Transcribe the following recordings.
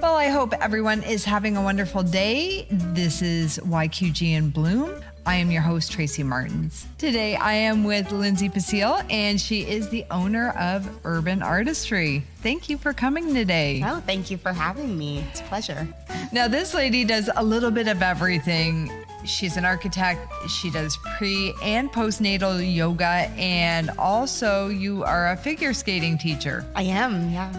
Well, I hope everyone is having a wonderful day. This is YQG in Bloom. I am your host, Tracy Martins. Today, I am with Linsey Pecile, and she is the owner of Urban Artistry. Thank you for coming today. Oh, thank you for having me. It's a pleasure. Now, this lady does a little bit of everything. She's an architect. She does pre and postnatal yoga, and also you are a figure skating teacher. I am, yeah.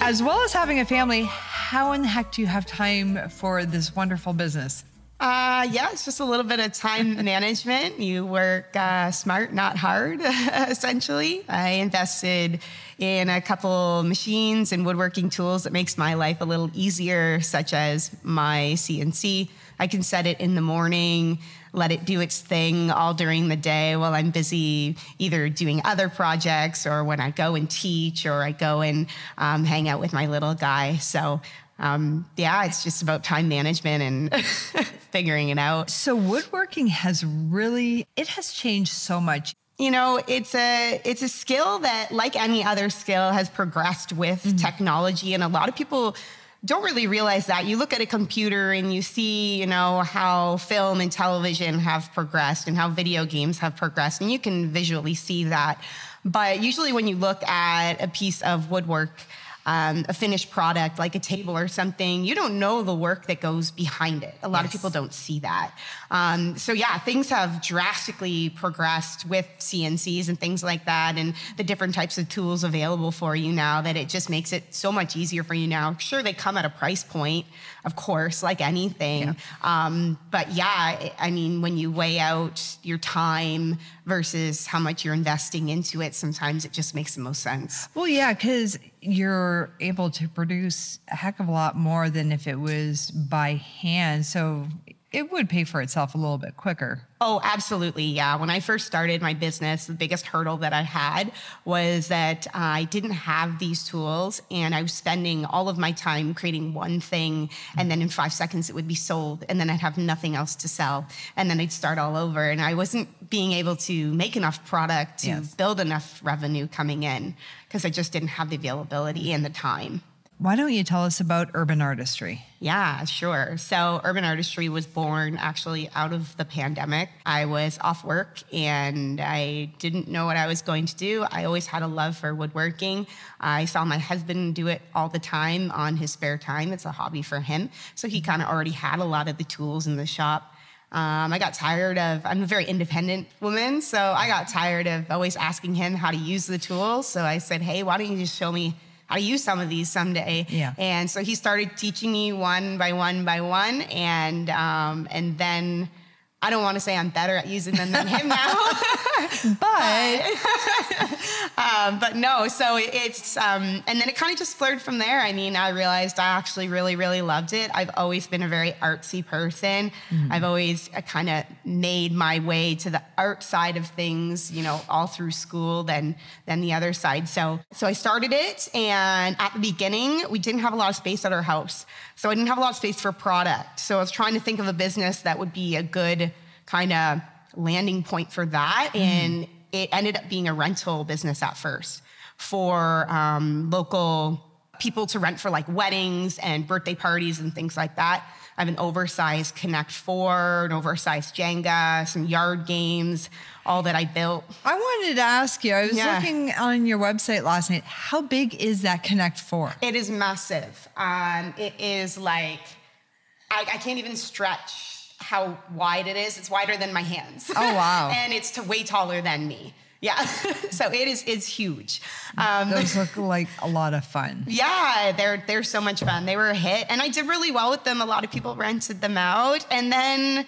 As well as having a family, how in the heck do you have time for this wonderful business? Uh, yeah, it's just a little bit of time management. You work uh, smart, not hard, essentially. I invested in a couple machines and woodworking tools that makes my life a little easier, such as my CNC. I can set it in the morning, let it do its thing all during the day while I'm busy either doing other projects or when I go and teach or I go and um, hang out with my little guy. So um, yeah, it's just about time management and figuring it out. So woodworking has really it has changed so much. You know, it's a it's a skill that, like any other skill, has progressed with mm-hmm. technology, and a lot of people don't really realize that. You look at a computer and you see, you know, how film and television have progressed and how video games have progressed, and you can visually see that. But usually, when you look at a piece of woodwork, um, a finished product like a table or something, you don't know the work that goes behind it. A lot yes. of people don't see that. Um, so, yeah, things have drastically progressed with CNCs and things like that, and the different types of tools available for you now that it just makes it so much easier for you now. Sure, they come at a price point, of course, like anything. Yeah. Um, but yeah, I mean, when you weigh out your time versus how much you're investing into it, sometimes it just makes the most sense. Well, yeah, because you're able to produce a heck of a lot more than if it was by hand. So it would pay for itself a little bit quicker. Oh, absolutely. Yeah. When I first started my business, the biggest hurdle that I had was that I didn't have these tools and I was spending all of my time creating one thing. And then in five seconds, it would be sold. And then I'd have nothing else to sell. And then I'd start all over. And I wasn't being able to make enough product to yes. build enough revenue coming in because I just didn't have the availability and the time. Why don't you tell us about urban artistry? Yeah, sure. So, urban artistry was born actually out of the pandemic. I was off work and I didn't know what I was going to do. I always had a love for woodworking. I saw my husband do it all the time on his spare time. It's a hobby for him. So, he kind of already had a lot of the tools in the shop. Um, I got tired of, I'm a very independent woman, so I got tired of always asking him how to use the tools. So I said, hey, why don't you just show me I use some of these someday. Yeah. And so he started teaching me one by one by one, and um, and then I don't want to say I'm better at using them than him now, but um, but no. So it's um, and then it kind of just flowed from there. I mean, I realized I actually really really loved it. I've always been a very artsy person. Mm-hmm. I've always uh, kind of made my way to the art side of things, you know, all through school, then then the other side. So so I started it, and at the beginning we didn't have a lot of space at our house. So I didn't have a lot of space for product. So I was trying to think of a business that would be a good kind of landing point for that. Mm. And it ended up being a rental business at first for um, local people to rent for like weddings and birthday parties and things like that. I have an oversized Connect Four, an oversized Jenga, some yard games, all that I built. I wanted to ask you. I was yeah. looking on your website last night. How big is that Connect Four? It is massive. Um, it is like I, I can't even stretch how wide it is. It's wider than my hands. Oh wow! and it's to way taller than me. Yeah, so it is it's huge. Um, Those look like a lot of fun. Yeah, they're they're so much fun. They were a hit, and I did really well with them. A lot of people rented them out, and then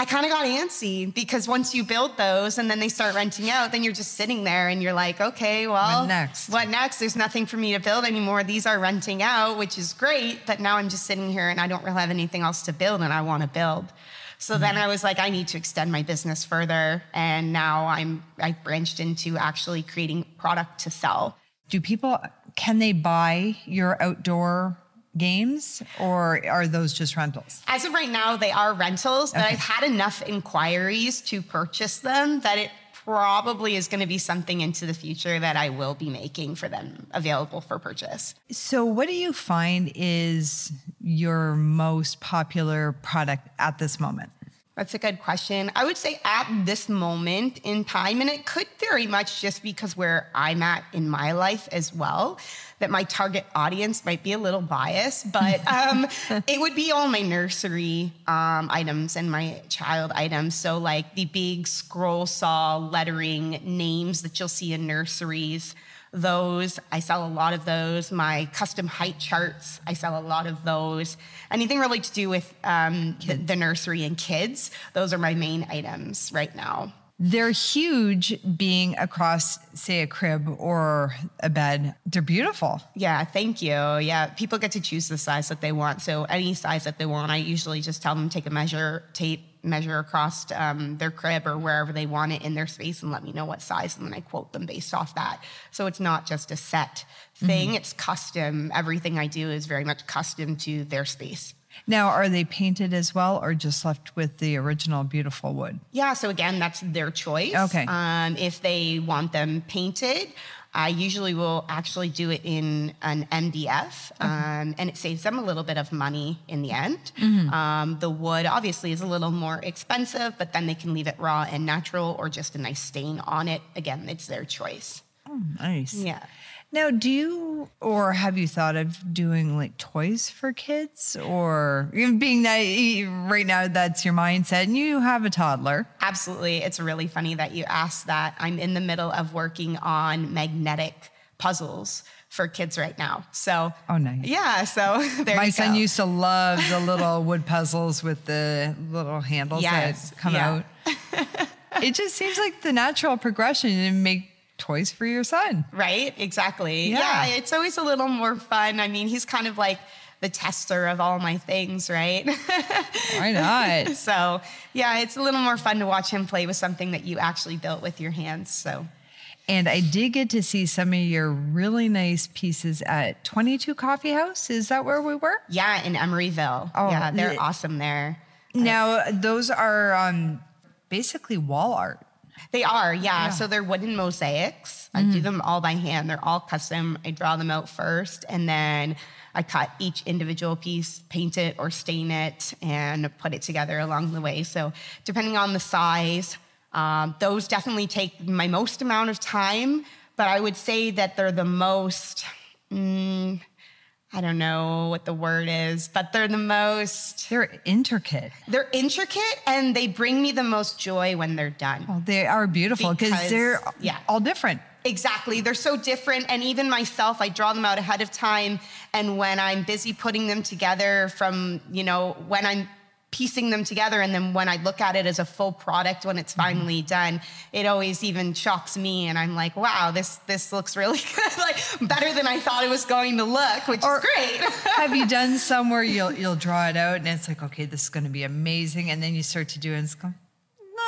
I kind of got antsy because once you build those and then they start renting out, then you're just sitting there and you're like, okay, well, what next? What next? There's nothing for me to build anymore. These are renting out, which is great, but now I'm just sitting here and I don't really have anything else to build and I want to build. So mm-hmm. then I was like, I need to extend my business further. And now I'm I branched into actually creating product to sell. Do people can they buy your outdoor games or are those just rentals? As of right now, they are rentals, but okay. I've had enough inquiries to purchase them that it probably is going to be something into the future that I will be making for them available for purchase. So, what do you find is your most popular product at this moment? That's a good question. I would say at this moment in time, and it could very much just because where I'm at in my life as well, that my target audience might be a little biased, but um, it would be all my nursery um, items and my child items. So, like the big scroll saw lettering names that you'll see in nurseries those. I sell a lot of those. My custom height charts, I sell a lot of those. Anything really to do with um, the, the nursery and kids, those are my main items right now. They're huge being across, say, a crib or a bed. They're beautiful. Yeah, thank you. Yeah, people get to choose the size that they want. So, any size that they want, I usually just tell them take a measure, tape, measure across um, their crib or wherever they want it in their space and let me know what size and then i quote them based off that so it's not just a set thing mm-hmm. it's custom everything i do is very much custom to their space now, are they painted as well or just left with the original beautiful wood? Yeah, so again, that's their choice. Okay. Um, if they want them painted, I usually will actually do it in an MDF, um, and it saves them a little bit of money in the end. Mm-hmm. Um, the wood obviously is a little more expensive, but then they can leave it raw and natural or just a nice stain on it. Again, it's their choice. Oh, nice. Yeah. Now, do you or have you thought of doing like toys for kids or being that right now that's your mindset and you have a toddler? Absolutely. It's really funny that you asked that. I'm in the middle of working on magnetic puzzles for kids right now. So, oh, nice. Yeah. So, there my son used to love the little wood puzzles with the little handles yes. that come yeah. out. it just seems like the natural progression to make toys for your son. Right? Exactly. Yeah. yeah. It's always a little more fun. I mean, he's kind of like the tester of all my things, right? Why not? so, yeah, it's a little more fun to watch him play with something that you actually built with your hands. So, and I did get to see some of your really nice pieces at 22 Coffee House. Is that where we were? Yeah, in Emeryville. Oh, yeah, they're the, awesome there. Now, those are um, basically wall art. They are, yeah. yeah. So they're wooden mosaics. Mm-hmm. I do mm-hmm. them all by hand. They're all custom. I draw them out first and then I cut each individual piece, paint it or stain it, and put it together along the way. So, depending on the size, um, those definitely take my most amount of time, but I would say that they're the most. Mm, I don't know what the word is, but they're the most. They're intricate. They're intricate and they bring me the most joy when they're done. Well, they are beautiful because they're yeah. all different. Exactly. They're so different. And even myself, I draw them out ahead of time. And when I'm busy putting them together from, you know, when I'm piecing them together and then when i look at it as a full product when it's mm-hmm. finally done it always even shocks me and i'm like wow this this looks really good like better than i thought it was going to look which or is great have you done somewhere you'll you'll draw it out and it's like okay this is going to be amazing and then you start to do it and it's going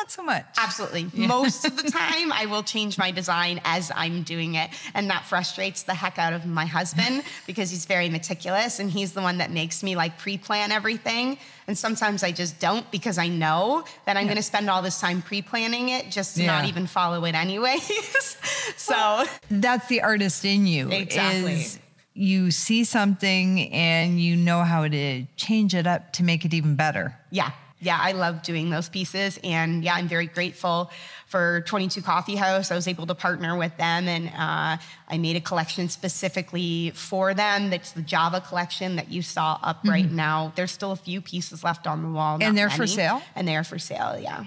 not so much. Absolutely. Yeah. Most of the time, I will change my design as I'm doing it. And that frustrates the heck out of my husband because he's very meticulous and he's the one that makes me like pre plan everything. And sometimes I just don't because I know that I'm yeah. going to spend all this time pre planning it just to yeah. not even follow it anyways. so well, that's the artist in you. Exactly. Is you see something and you know how to change it up to make it even better. Yeah, yeah, I love doing those pieces. And yeah, I'm very grateful for 22 Coffee House. I was able to partner with them and uh, I made a collection specifically for them. That's the Java collection that you saw up mm-hmm. right now. There's still a few pieces left on the wall. And they're many, for sale? And they're for sale, yeah.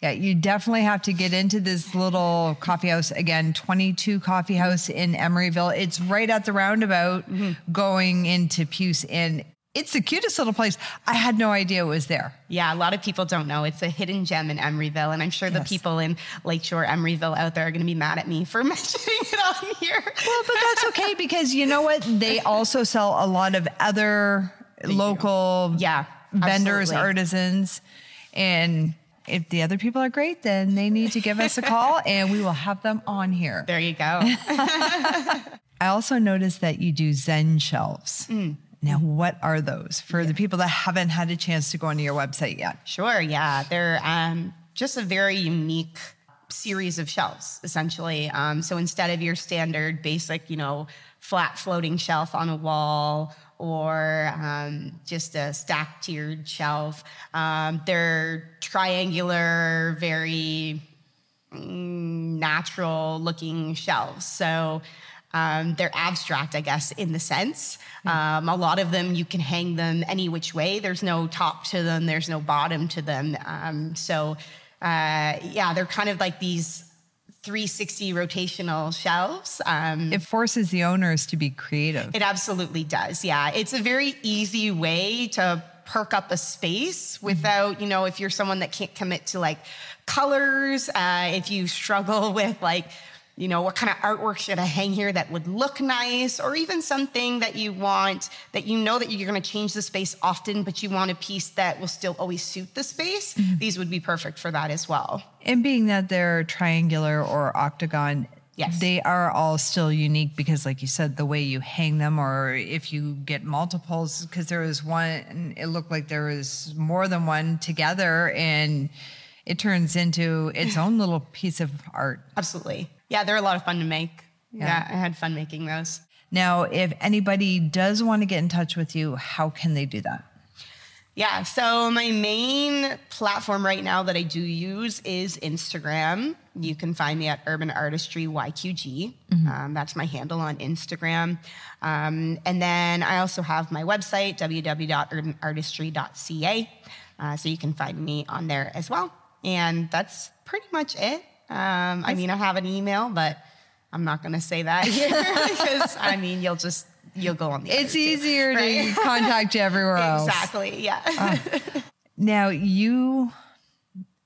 Yeah, you definitely have to get into this little coffee house again, 22 Coffee House in Emeryville. It's right at the roundabout mm-hmm. going into Puce. And it's the cutest little place. I had no idea it was there. Yeah, a lot of people don't know. It's a hidden gem in Emeryville. And I'm sure yes. the people in Lakeshore, Emeryville out there are going to be mad at me for mentioning it on here. Well, but that's okay because you know what? They also sell a lot of other local yeah, vendors, absolutely. artisans. And if the other people are great, then they need to give us a call and we will have them on here. There you go. I also noticed that you do Zen shelves. Mm. Now, what are those for yeah. the people that haven't had a chance to go onto your website yet? Sure, yeah. They're um, just a very unique series of shelves essentially. Um, so instead of your standard basic, you know, flat floating shelf on a wall or um, just a stacked tiered shelf, um, they're triangular, very mm, natural looking shelves. So um, they're abstract, I guess, in the sense. Um, a lot of them, you can hang them any which way. There's no top to them, there's no bottom to them. Um, so, uh, yeah, they're kind of like these 360 rotational shelves. Um, It forces the owners to be creative. it absolutely does. Yeah. It's a very easy way to perk up a space without, you know, if you're someone that can't commit to like colors, uh, if you struggle with like, you know, what kind of artwork should I hang here that would look nice, or even something that you want that you know that you're going to change the space often, but you want a piece that will still always suit the space. Mm-hmm. These would be perfect for that as well. And being that they're triangular or octagon, Yes. they are all still unique because, like you said, the way you hang them, or if you get multiples, because there was one, it looked like there was more than one together, and it turns into its own little piece of art. Absolutely. Yeah, they're a lot of fun to make. Yeah, I had fun making those. Now, if anybody does want to get in touch with you, how can they do that? Yeah, so my main platform right now that I do use is Instagram. You can find me at Urban Artistry YQG. Um, that's my handle on Instagram. Um, and then I also have my website, www.urbanartistry.ca. Uh, so you can find me on there as well. And that's pretty much it. Um, I mean, I have an email, but I'm not going to say that here because I mean, you'll just you'll go on the. It's easier right? to contact you everywhere else. Exactly. Yeah. Now, you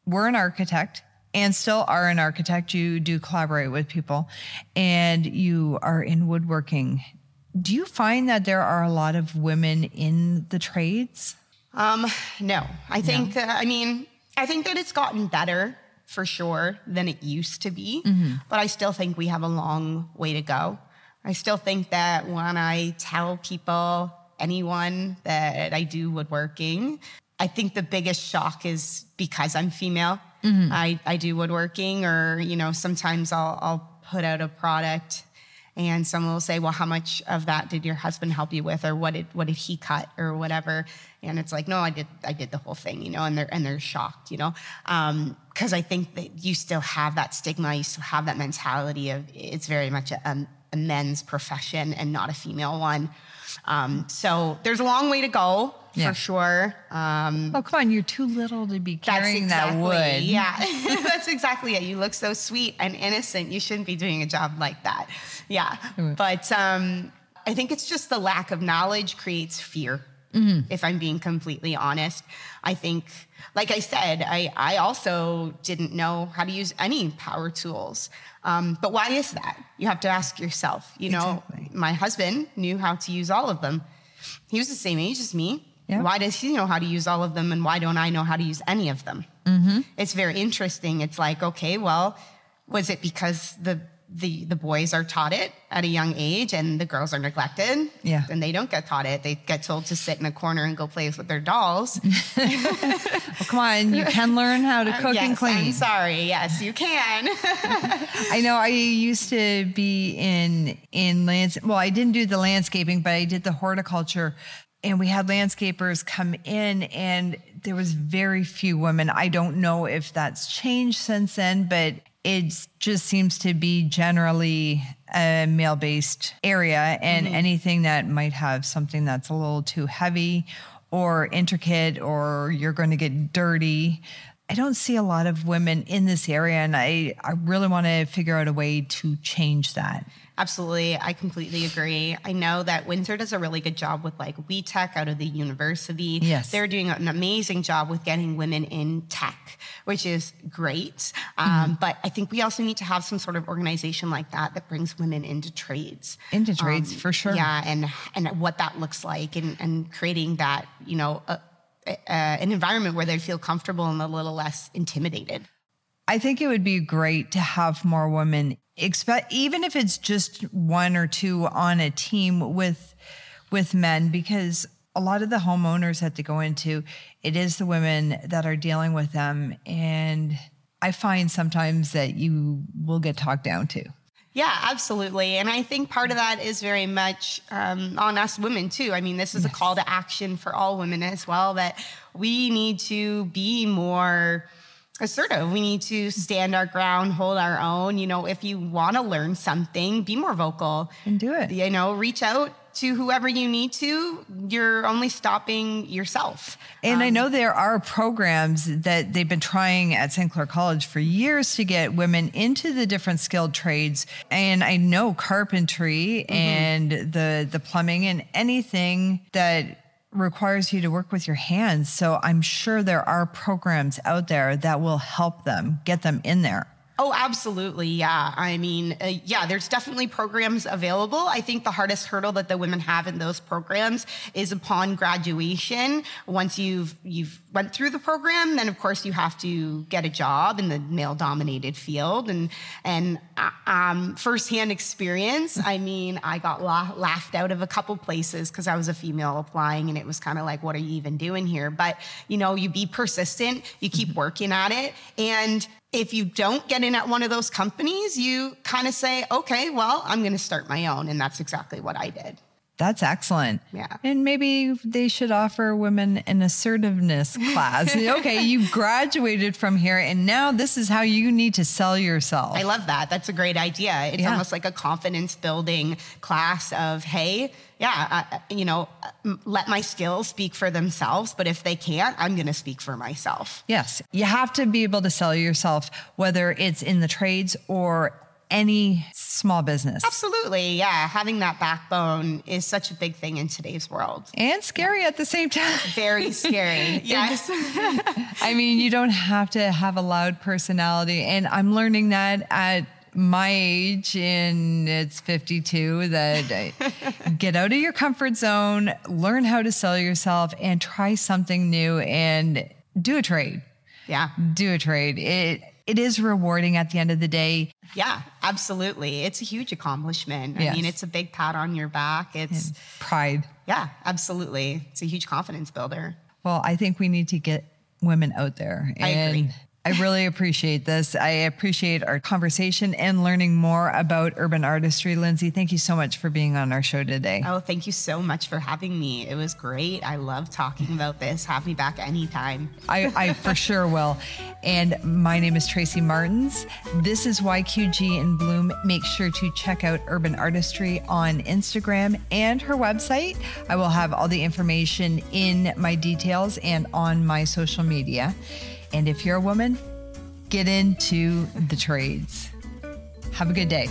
were an architect and still are an architect. You do collaborate with people and you are in woodworking. Do you find that there are a lot of women in the trades? Um, no, I think, uh, I mean, I think that it's gotten better for sure than it used to be, mm-hmm. but I still think we have a long way to go. I still think that when I tell people, anyone, that I do woodworking, I think the biggest shock is because I'm female. Mm-hmm. I, I do woodworking, or, you know, sometimes I'll, I'll put out a product and someone will say, "Well, how much of that did your husband help you with, or what did what did he cut, or whatever?" And it's like, "No, I did I did the whole thing," you know, and they're and they're shocked, you know, um, because I think that you still have that stigma, you still have that mentality of it's very much a, um, a men's profession and not a female one. Um, so there's a long way to go Yeah. for sure. Um, Oh, come on, you're too little to be carrying that wood. yeah, that's exactly it. You look so sweet and innocent. You shouldn't be doing a job like that. Yeah. But um, I think it's just the lack of knowledge creates fear. If I'm being completely honest, I think, like I said, I, I also didn't know how to use any power tools. Um, but why is that? You have to ask yourself. You know, Exactly. my husband knew how to use all of them. He was the same age as me. Yeah. Why does he know how to use all of them and why don't I know how to use any of them? It's very interesting. It's like, okay, well, was it because the the the boys are taught it at a young age and the girls are neglected? Yeah. And they don't get taught it. They get told to sit in a corner and go play with their dolls. Well, come on, you can learn how to um, cook yes, and clean. I'm sorry. Yes, you can. I know I used to be in in lands. Well, I didn't do the landscaping, but I did the horticulture, and we had landscapers come in, and there was very few women. I don't know if that's changed since then, but it just seems to be generally a male based area, and mm-hmm. anything that might have something that's a little too heavy or intricate, or you're going to get dirty. I don't see a lot of women in this area, and I, I really want to figure out a way to change that. Absolutely. I completely agree. I know that Windsor does a really good job with like We Tech out of the university. Yes. They're doing an amazing job with getting women in tech, which is great. Um, But I think we also need to have some sort of organization like that that brings women into trades. Into trades, for sure. Yeah. And, and what that looks like and, and creating that, you know, a, a, an environment where they feel comfortable and a little less intimidated. I think it would be great to have more women, even if it's just one or two on a team with with men, because a lot of the homeowners that to go into, it is the women that are dealing with them, and I find sometimes that you will get talked down to. Yeah, absolutely. And I think part of that is very much um, on us women too. I mean, this is yes. a call to action for all women as well that we need to be more assertive. We need to stand our ground, hold our own. You know, if you want to learn something, be more vocal and do it. You know, reach out to whoever you need to, you're only stopping yourself. And um, I know there are programs that they've been trying at St. Clair College for years to get women into the different skilled trades. And I know carpentry mm-hmm. and the the plumbing and anything that requires you to work with your hands. So I'm sure there are programs out there that will help them get them in there. Oh, absolutely. Yeah. I mean, uh, yeah, there's definitely programs available. I think the hardest hurdle that the women have in those programs is upon graduation. Once you've you've went through the program, then of course you have to get a job in the male dominated field and and uh, um, firsthand experience. I mean, I got la- laughed out of a couple places because I was a female applying and it was kind of like, what are you even doing here? But you know, you be persistent, you keep working at it and if you don't get in at one of those companies, you kind of say, okay, well, I'm going to start my own. And that's exactly what I did. That's excellent. Yeah. And maybe they should offer women an assertiveness class. okay, you graduated from here and now this is how you need to sell yourself. I love that. That's a great idea. It's yeah. almost like a confidence building class of, hey, yeah, uh, you know, let my skills speak for themselves. But if they can't, I'm going to speak for myself. Yes. You have to be able to sell yourself, whether it's in the trades or any small business. Absolutely. Yeah. Having that backbone is such a big thing in today's world. And scary yeah. at the same time. Very scary. yes. I mean, you don't have to have a loud personality. And I'm learning that at my age and it's 52 that get out of your comfort zone, learn how to sell yourself and try something new and do a trade. Yeah. Do a trade. It it is rewarding at the end of the day. Yeah, absolutely. It's a huge accomplishment. I mean, it's a big pat on your back. It's and pride. Yeah, absolutely. It's a huge confidence builder. Well, I think we need to get women out there. I agree. I really appreciate this. I appreciate our conversation and learning more about urban artistry. Linsey, thank you so much for being on our show today. Oh, thank you so much for having me. It was great. I love talking about this. Have me back anytime. I, I for sure will. And my name is Tracy Martins. This is YQG in Bloom. Make sure to check out Urban Artistry on Instagram and her website. I will have all the information in my details and on my social media. And if you're a woman, get into the trades. Have a good day.